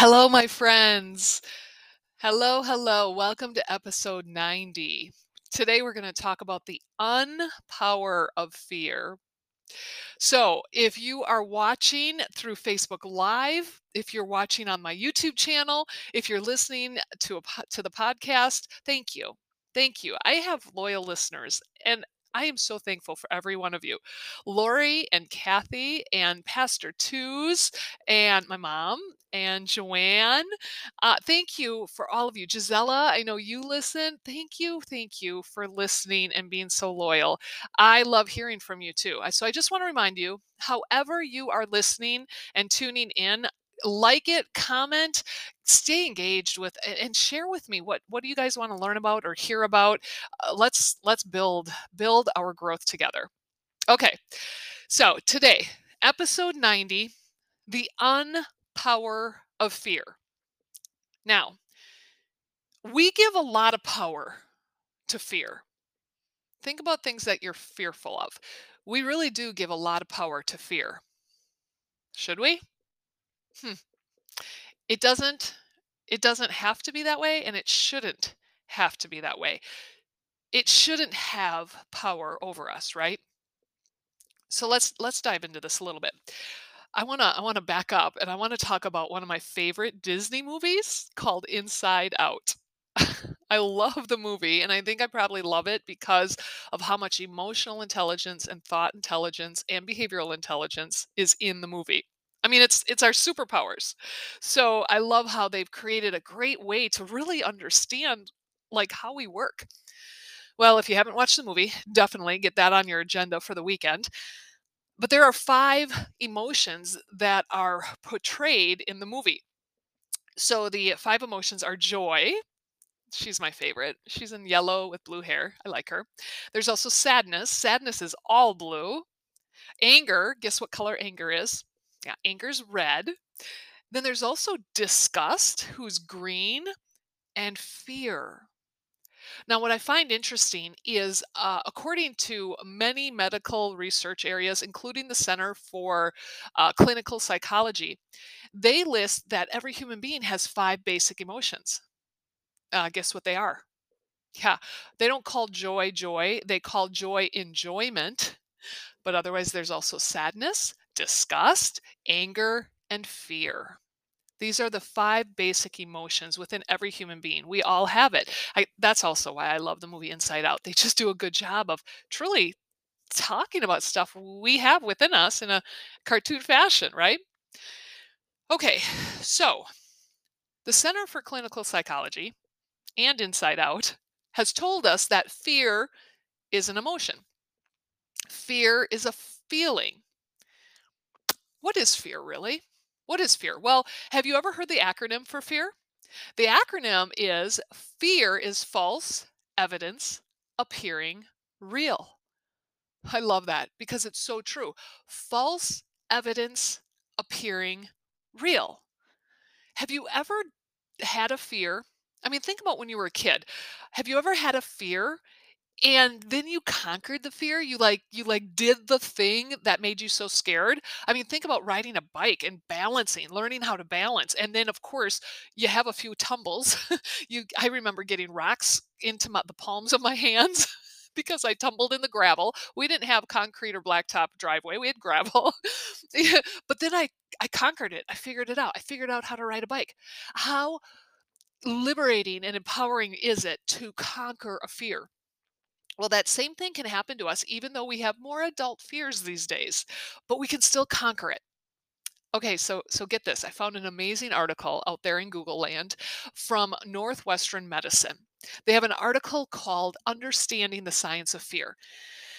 Hello, my friends. Hello, hello. Welcome to episode 90. Today, we're going to talk about the unpower of fear. So, if you are watching through Facebook Live, if you're watching on my YouTube channel, if you're listening to a, to the podcast, thank you. Thank you. I have loyal listeners, and I am so thankful for every one of you. Lori and Kathy and Pastor Twos and my mom and Joanne. Uh, thank you for all of you. Gisela, I know you listen. Thank you. Thank you for listening and being so loyal. I love hearing from you too. So I just want to remind you, however you are listening and tuning in, like it, comment, stay engaged with and share with me what what do you guys want to learn about or hear about. Uh, let's let's build build our growth together. Okay. So, today, episode 90, the unpower of fear. Now, we give a lot of power to fear. Think about things that you're fearful of. We really do give a lot of power to fear. Should we? Hmm. It doesn't it doesn't have to be that way and it shouldn't have to be that way. It shouldn't have power over us, right? So let's let's dive into this a little bit. I want to I want to back up and I want to talk about one of my favorite Disney movies called Inside Out. I love the movie and I think I probably love it because of how much emotional intelligence and thought intelligence and behavioral intelligence is in the movie. I mean, it's it's our superpowers. So I love how they've created a great way to really understand like how we work. Well, if you haven't watched the movie, definitely get that on your agenda for the weekend. But there are five emotions that are portrayed in the movie. So the five emotions are joy. She's my favorite. She's in yellow with blue hair. I like her. There's also sadness. Sadness is all blue. Anger, guess what color anger is? Yeah, anger's red. Then there's also disgust, who's green, and fear. Now, what I find interesting is, uh, according to many medical research areas, including the Center for uh, Clinical Psychology, they list that every human being has five basic emotions. Uh, guess what they are? Yeah, they don't call joy joy, they call joy enjoyment. But otherwise, there's also sadness, disgust, anger, and fear. These are the five basic emotions within every human being. We all have it. I, that's also why I love the movie Inside Out. They just do a good job of truly talking about stuff we have within us in a cartoon fashion, right? Okay, so the Center for Clinical Psychology and Inside Out has told us that fear is an emotion. Fear is a feeling. What is fear really? What is fear? Well, have you ever heard the acronym for fear? The acronym is fear is false evidence appearing real. I love that because it's so true. False evidence appearing real. Have you ever had a fear? I mean, think about when you were a kid. Have you ever had a fear and then you conquered the fear you like you like did the thing that made you so scared i mean think about riding a bike and balancing learning how to balance and then of course you have a few tumbles you i remember getting rocks into my, the palms of my hands because I tumbled in the gravel. We didn't have concrete or blacktop driveway. We had gravel. but then I I conquered it. I figured it out. I figured out how to ride a bike. How liberating and empowering is it to conquer a fear? Well, that same thing can happen to us even though we have more adult fears these days, but we can still conquer it. Okay, so so get this. I found an amazing article out there in Google land from Northwestern Medicine. They have an article called Understanding the Science of Fear.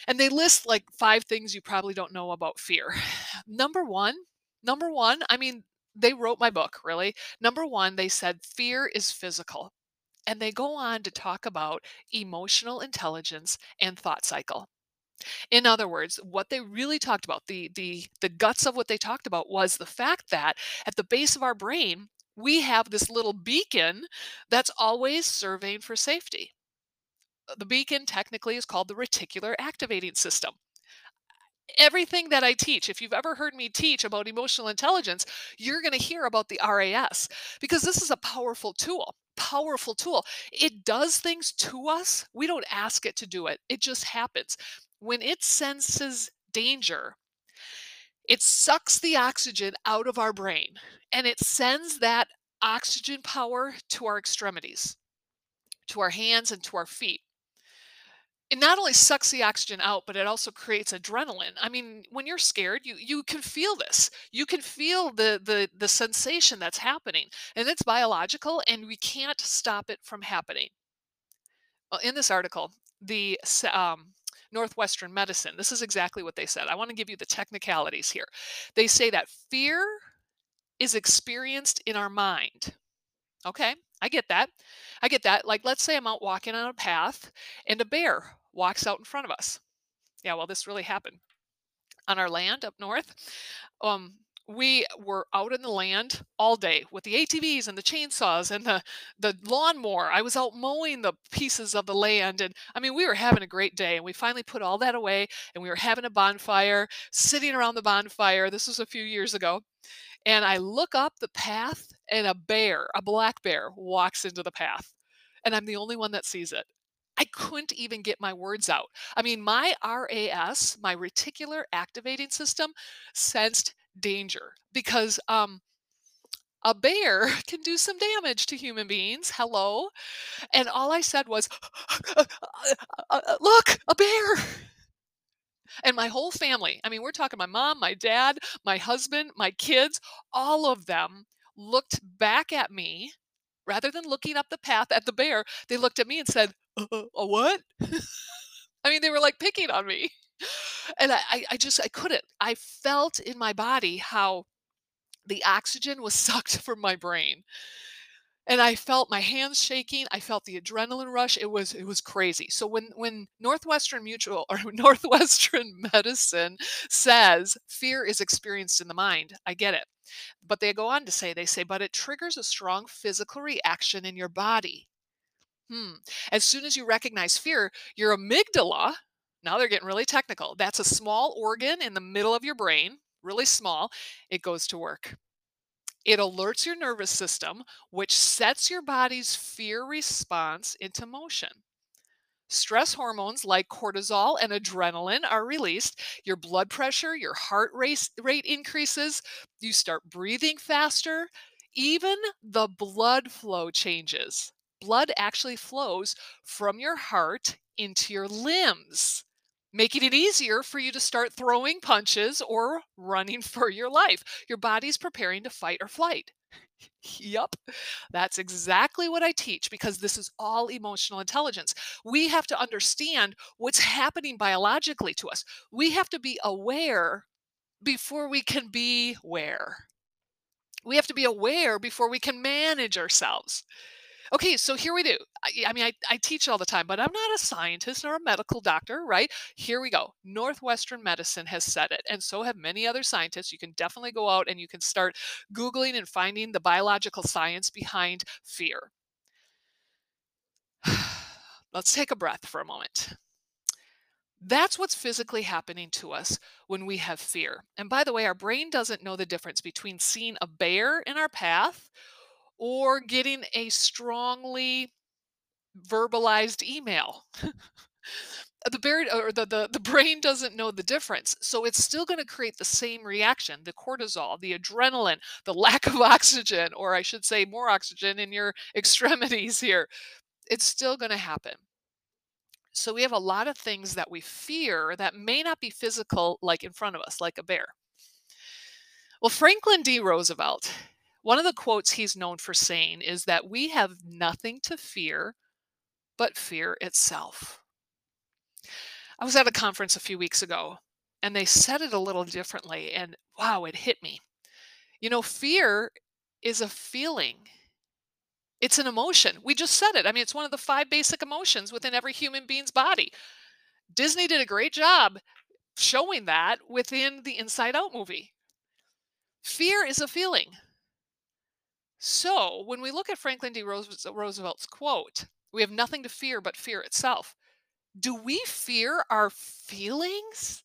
And they list like five things you probably don't know about fear. Number 1, number 1, I mean, they wrote my book, really. Number 1, they said fear is physical. And they go on to talk about emotional intelligence and thought cycle. In other words, what they really talked about, the the the guts of what they talked about was the fact that at the base of our brain, we have this little beacon that's always surveying for safety. Uh, the beacon technically is called the reticular activating system. Everything that I teach, if you've ever heard me teach about emotional intelligence, you're going to hear about the RAS because this is a powerful tool. Powerful tool. It does things to us. We don't ask it to do it, it just happens. When it senses danger, it sucks the oxygen out of our brain and it sends that oxygen power to our extremities, to our hands, and to our feet it not only sucks the oxygen out but it also creates adrenaline. I mean when you're scared you you can feel this. You can feel the the the sensation that's happening and it's biological and we can't stop it from happening. Well in this article the um, northwestern medicine this is exactly what they said. I want to give you the technicalities here. They say that fear is experienced in our mind. Okay? I get that. I get that. Like let's say i'm out walking on a path and a bear walks out in front of us. Yeah, well, this really happened on our land up north. Um, we were out in the land all day with the ATVs and the chainsaws and the the lawnmower. I was out mowing the pieces of the land and I mean we were having a great day and we finally put all that away and we were having a bonfire, sitting around the bonfire. This was a few years ago. And I look up the path and a bear, a black bear walks into the path. And I'm the only one that sees it. I couldn't even get my words out. I mean, my RAS, my reticular activating system, sensed danger because um, a bear can do some damage to human beings. Hello. And all I said was, uh, uh, uh, Look, a bear. And my whole family, I mean, we're talking my mom, my dad, my husband, my kids, all of them looked back at me rather than looking up the path at the bear. They looked at me and said, uh, a what? I mean, they were like picking on me. And I, I, I just, I couldn't. I felt in my body how the oxygen was sucked from my brain and I felt my hands shaking. I felt the adrenaline rush. It was it was crazy. So when when Northwestern Mutual or Northwestern Medicine says fear is experienced in the mind, I get it. But they go on to say they say but it triggers a strong physical reaction in your body. Hmm. As soon as you recognize fear, your amygdala, now they're getting really technical. That's a small organ in the middle of your brain, really small. It goes to work. It alerts your nervous system, which sets your body's fear response into motion. Stress hormones like cortisol and adrenaline are released. Your blood pressure, your heart rate, rate increases. You start breathing faster. Even the blood flow changes blood actually flows from your heart into your limbs, making it easier for you to start throwing punches or running for your life. Your body's preparing to fight or flight. Yup, that's exactly what I teach because this is all emotional intelligence. We have to understand what's happening biologically to us. We have to be aware before we can be where. We have to be aware before we can manage ourselves. Okay, so here we do. I, I mean, I, I teach all the time, but I'm not a scientist nor a medical doctor, right? Here we go. Northwestern Medicine has said it, and so have many other scientists. You can definitely go out and you can start Googling and finding the biological science behind fear. Let's take a breath for a moment. That's what's physically happening to us when we have fear. And by the way, our brain doesn't know the difference between seeing a bear in our path or getting a strongly verbalized email. the, or the, the, the brain doesn't know the difference. So it's still going to create the same reaction the cortisol, the adrenaline, the lack of oxygen, or I should say, more oxygen in your extremities here. It's still going to happen. So we have a lot of things that we fear that may not be physical, like in front of us, like a bear. Well, Franklin D. Roosevelt one of the quotes he's known for saying is that we have nothing to fear but fear itself. I was at a conference a few weeks ago and they said it a little differently, and wow, it hit me. You know, fear is a feeling. It's an emotion. We just said it. I mean, it's one of the five basic emotions within every human being's body. Disney did a great job showing that within the Inside Out movie. Fear is a feeling. So, when we look at Franklin D. Roosevelt's quote, we have nothing to fear but fear itself. Do we fear our feelings?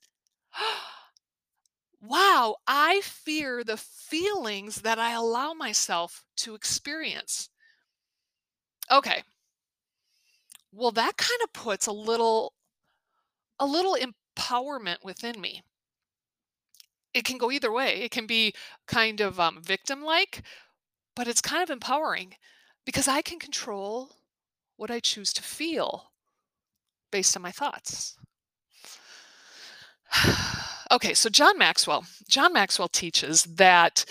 wow, I fear the feelings that I allow myself to experience. Okay. Well, that kind of puts a little a little empowerment within me. It can go either way. It can be kind of um, victim like, but it's kind of empowering because I can control what I choose to feel based on my thoughts. okay, so John Maxwell. John Maxwell teaches that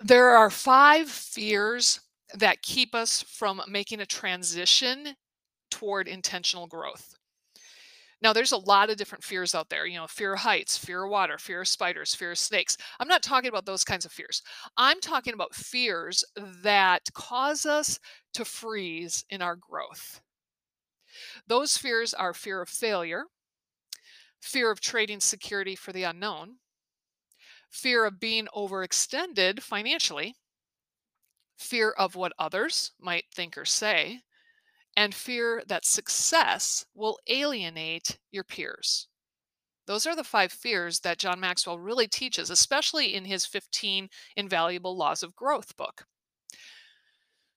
there are five fears that keep us from making a transition toward intentional growth. Now, there's a lot of different fears out there, you know, fear of heights, fear of water, fear of spiders, fear of snakes. I'm not talking about those kinds of fears. I'm talking about fears that cause us to freeze in our growth. Those fears are fear of failure, fear of trading security for the unknown, fear of being overextended financially, fear of what others might think or say, and fear that success will alienate your peers. Those are the five fears that John Maxwell really teaches, especially in his 15 Invaluable Laws of Growth book.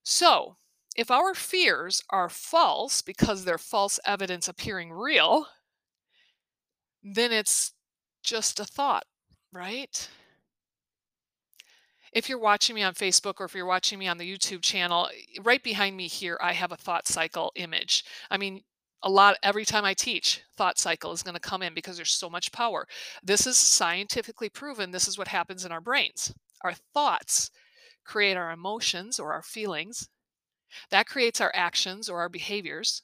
So, if our fears are false because they're false evidence appearing real, then it's just a thought, right? If you're watching me on Facebook or if you're watching me on the YouTube channel, eh, right behind me here, I have a thought cycle image. I mean, a lot every time I teach, thought cycle is going to come in because there's so much power. This is scientifically proven. This is what happens in our brains. Our thoughts create our emotions or our feelings. That creates our actions or our behaviors.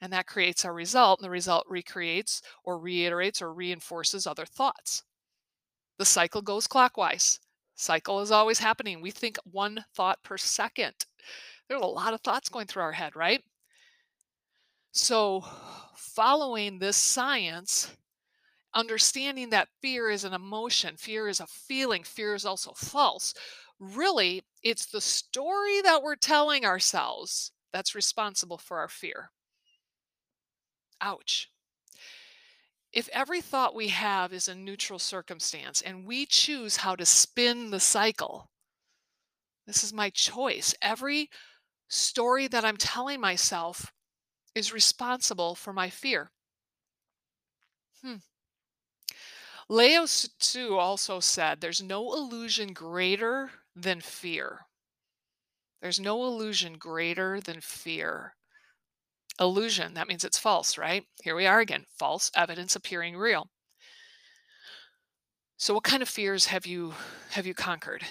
And that creates our result. And the result recreates or reiterates or reinforces other thoughts. The cycle goes clockwise. Cycle is always happening. We think one thought per second. There's a lot of thoughts going through our head, right? So, following this science, understanding that fear is an emotion, fear is a feeling, fear is also false. Really, it's the story that we're telling ourselves that's responsible for our fear. Ouch if every thought we have is a neutral circumstance and we choose how to spin the cycle, this is my choice. Every story that I'm telling myself is responsible for my fear. Hmm. Lao Tzu also said there's no illusion greater than fear. There's no illusion greater than fear. Illusion, that means it's false, right? Here we are again, false evidence appearing real. So what kind of fears have you have you conquered?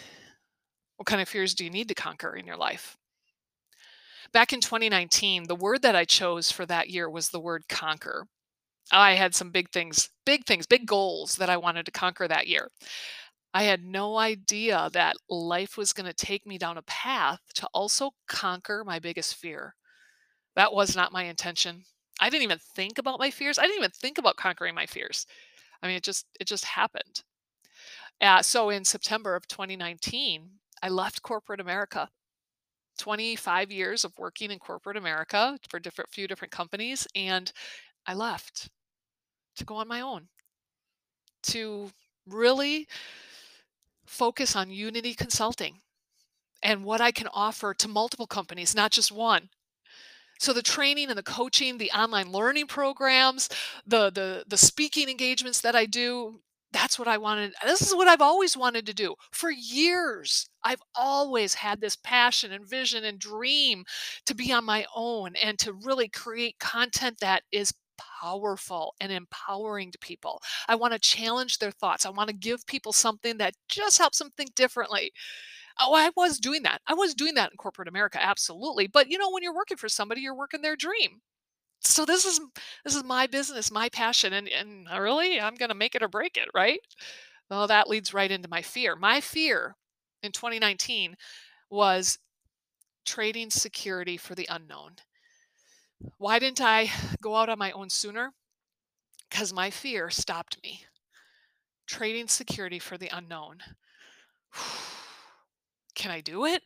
What kind of fears do you need to conquer in your life? Back in 2019, the word that I chose for that year was the word conquer. I had some big things, big things, big goals that I wanted to conquer that year. I had no idea that life was going to take me down a path to also conquer my biggest fear. That was not my intention. I didn't even think about my fears. I didn't even think about conquering my fears. I mean, it just it just happened. Uh, so in September of 2019, I left corporate America. 25 years of working in corporate America for different few different companies, and I left to go on my own to really focus on Unity Consulting and what I can offer to multiple companies, not just one. So the training and the coaching, the online learning programs, the the the speaking engagements that I do, that's what I wanted. This is what I've always wanted to do. For years, I've always had this passion and vision and dream to be on my own and to really create content that is powerful and empowering to people. I want to challenge their thoughts. I want to give people something that just helps them think differently. Oh, I was doing that. I was doing that in corporate America, absolutely. But you know, when you're working for somebody, you're working their dream. So this is this is my business, my passion, and and really, I'm going to make it or break it, right? Well, that leads right into my fear. My fear in 2019 was trading security for the unknown. Why didn't I go out on my own sooner? Because my fear stopped me. Trading security for the unknown. can I do it?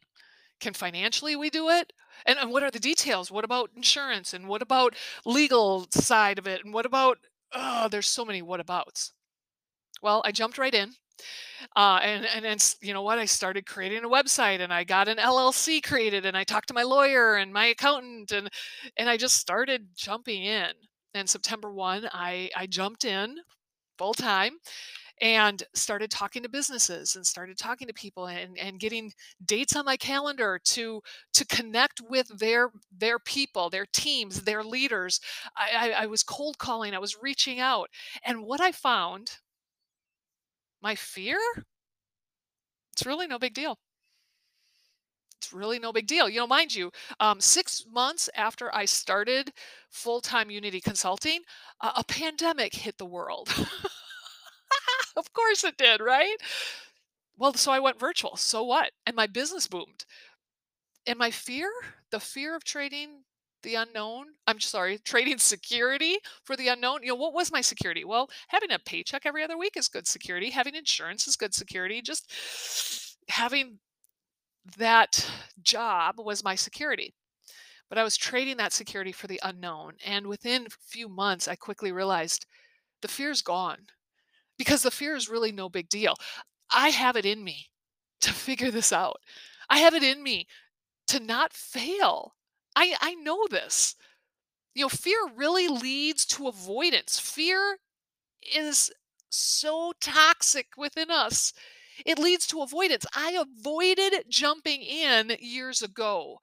Can financially we do it? And, and what are the details? What about insurance? And what about legal side of it? And what about oh, there's so many what abouts. Well, I jumped right in. Uh, and and then you know what? I started creating a website, and I got an LLC created, and I talked to my lawyer and my accountant, and and I just started jumping in. And September one, I I jumped in full time, and started talking to businesses and started talking to people and, and getting dates on my calendar to to connect with their their people their teams their leaders I, I, I was cold calling i was reaching out and what i found my fear it's really no big deal it's really no big deal. You know, mind you, um, six months after I started full time Unity Consulting, a pandemic hit the world. of course it did, right? Well, so I went virtual. So what? And my business boomed. And my fear, the fear of trading the unknown, I'm sorry, trading security for the unknown. You know, what was my security? Well, having a paycheck every other week is good security. Having insurance is good security. Just having that job was my security. But I was trading that security for the unknown. And within a few months, I quickly realized the fear's gone because the fear is really no big deal. I have it in me to figure this out. I have it in me to not fail. I, I know this. You know, fear really leads to avoidance. Fear is so toxic within us. It leads to avoidance. I avoided jumping in years ago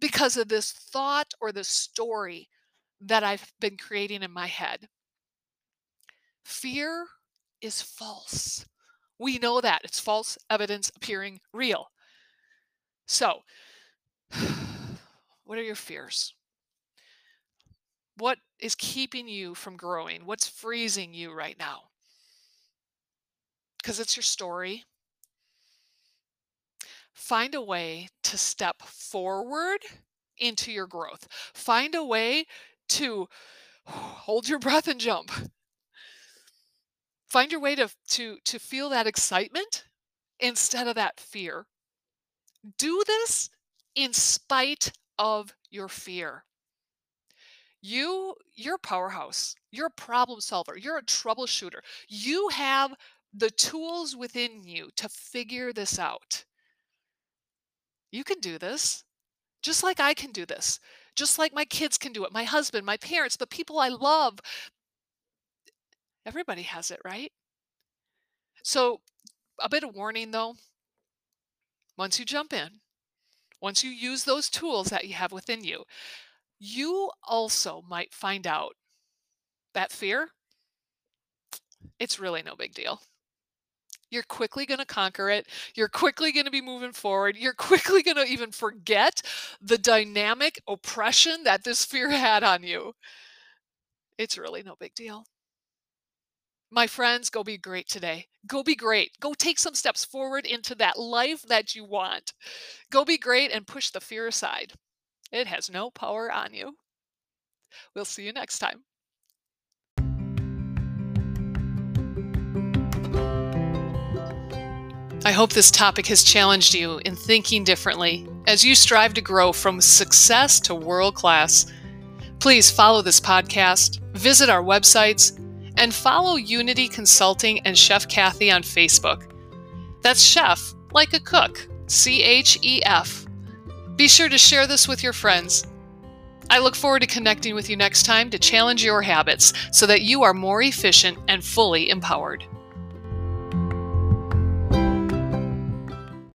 because of this thought or this story that I've been creating in my head. Fear is false. We know that. It's false evidence appearing real. So, what are your fears? What is keeping you from growing? What's freezing you right now? Because it's your story. Find a way to step forward into your growth. Find a way to hold your breath and jump find your way to to to feel that excitement instead of that fear. Do this in spite of your fear. You you're a powerhouse. You're a problem solver. You're a troubleshooter. You have the tools within you to figure this out. You can do this just like i can do this. Just like my kids can do it my husband my parents the people i love Everybody has it, right? So, a bit of warning though. Once you jump in, once you use those tools that you have within you, you also might find out that fear, it's really no big deal. You're quickly going to conquer it. You're quickly going to be moving forward. You're quickly going to even forget the dynamic oppression that this fear had on you. It's really no big deal. My friends, go be great today. Go be great. Go take some steps forward into that life that you want. Go be great and push the fear aside. It has no power on you. We'll see you next time. I hope this topic has challenged you in thinking differently as you strive to grow from success to world class. Please follow this podcast, visit our websites, and follow Unity Consulting and Chef Kathy on Facebook. That's chef, like a cook, C H E F. Be sure to share this with your friends. I look forward to connecting with you next time to challenge your habits so that you are more efficient and fully empowered.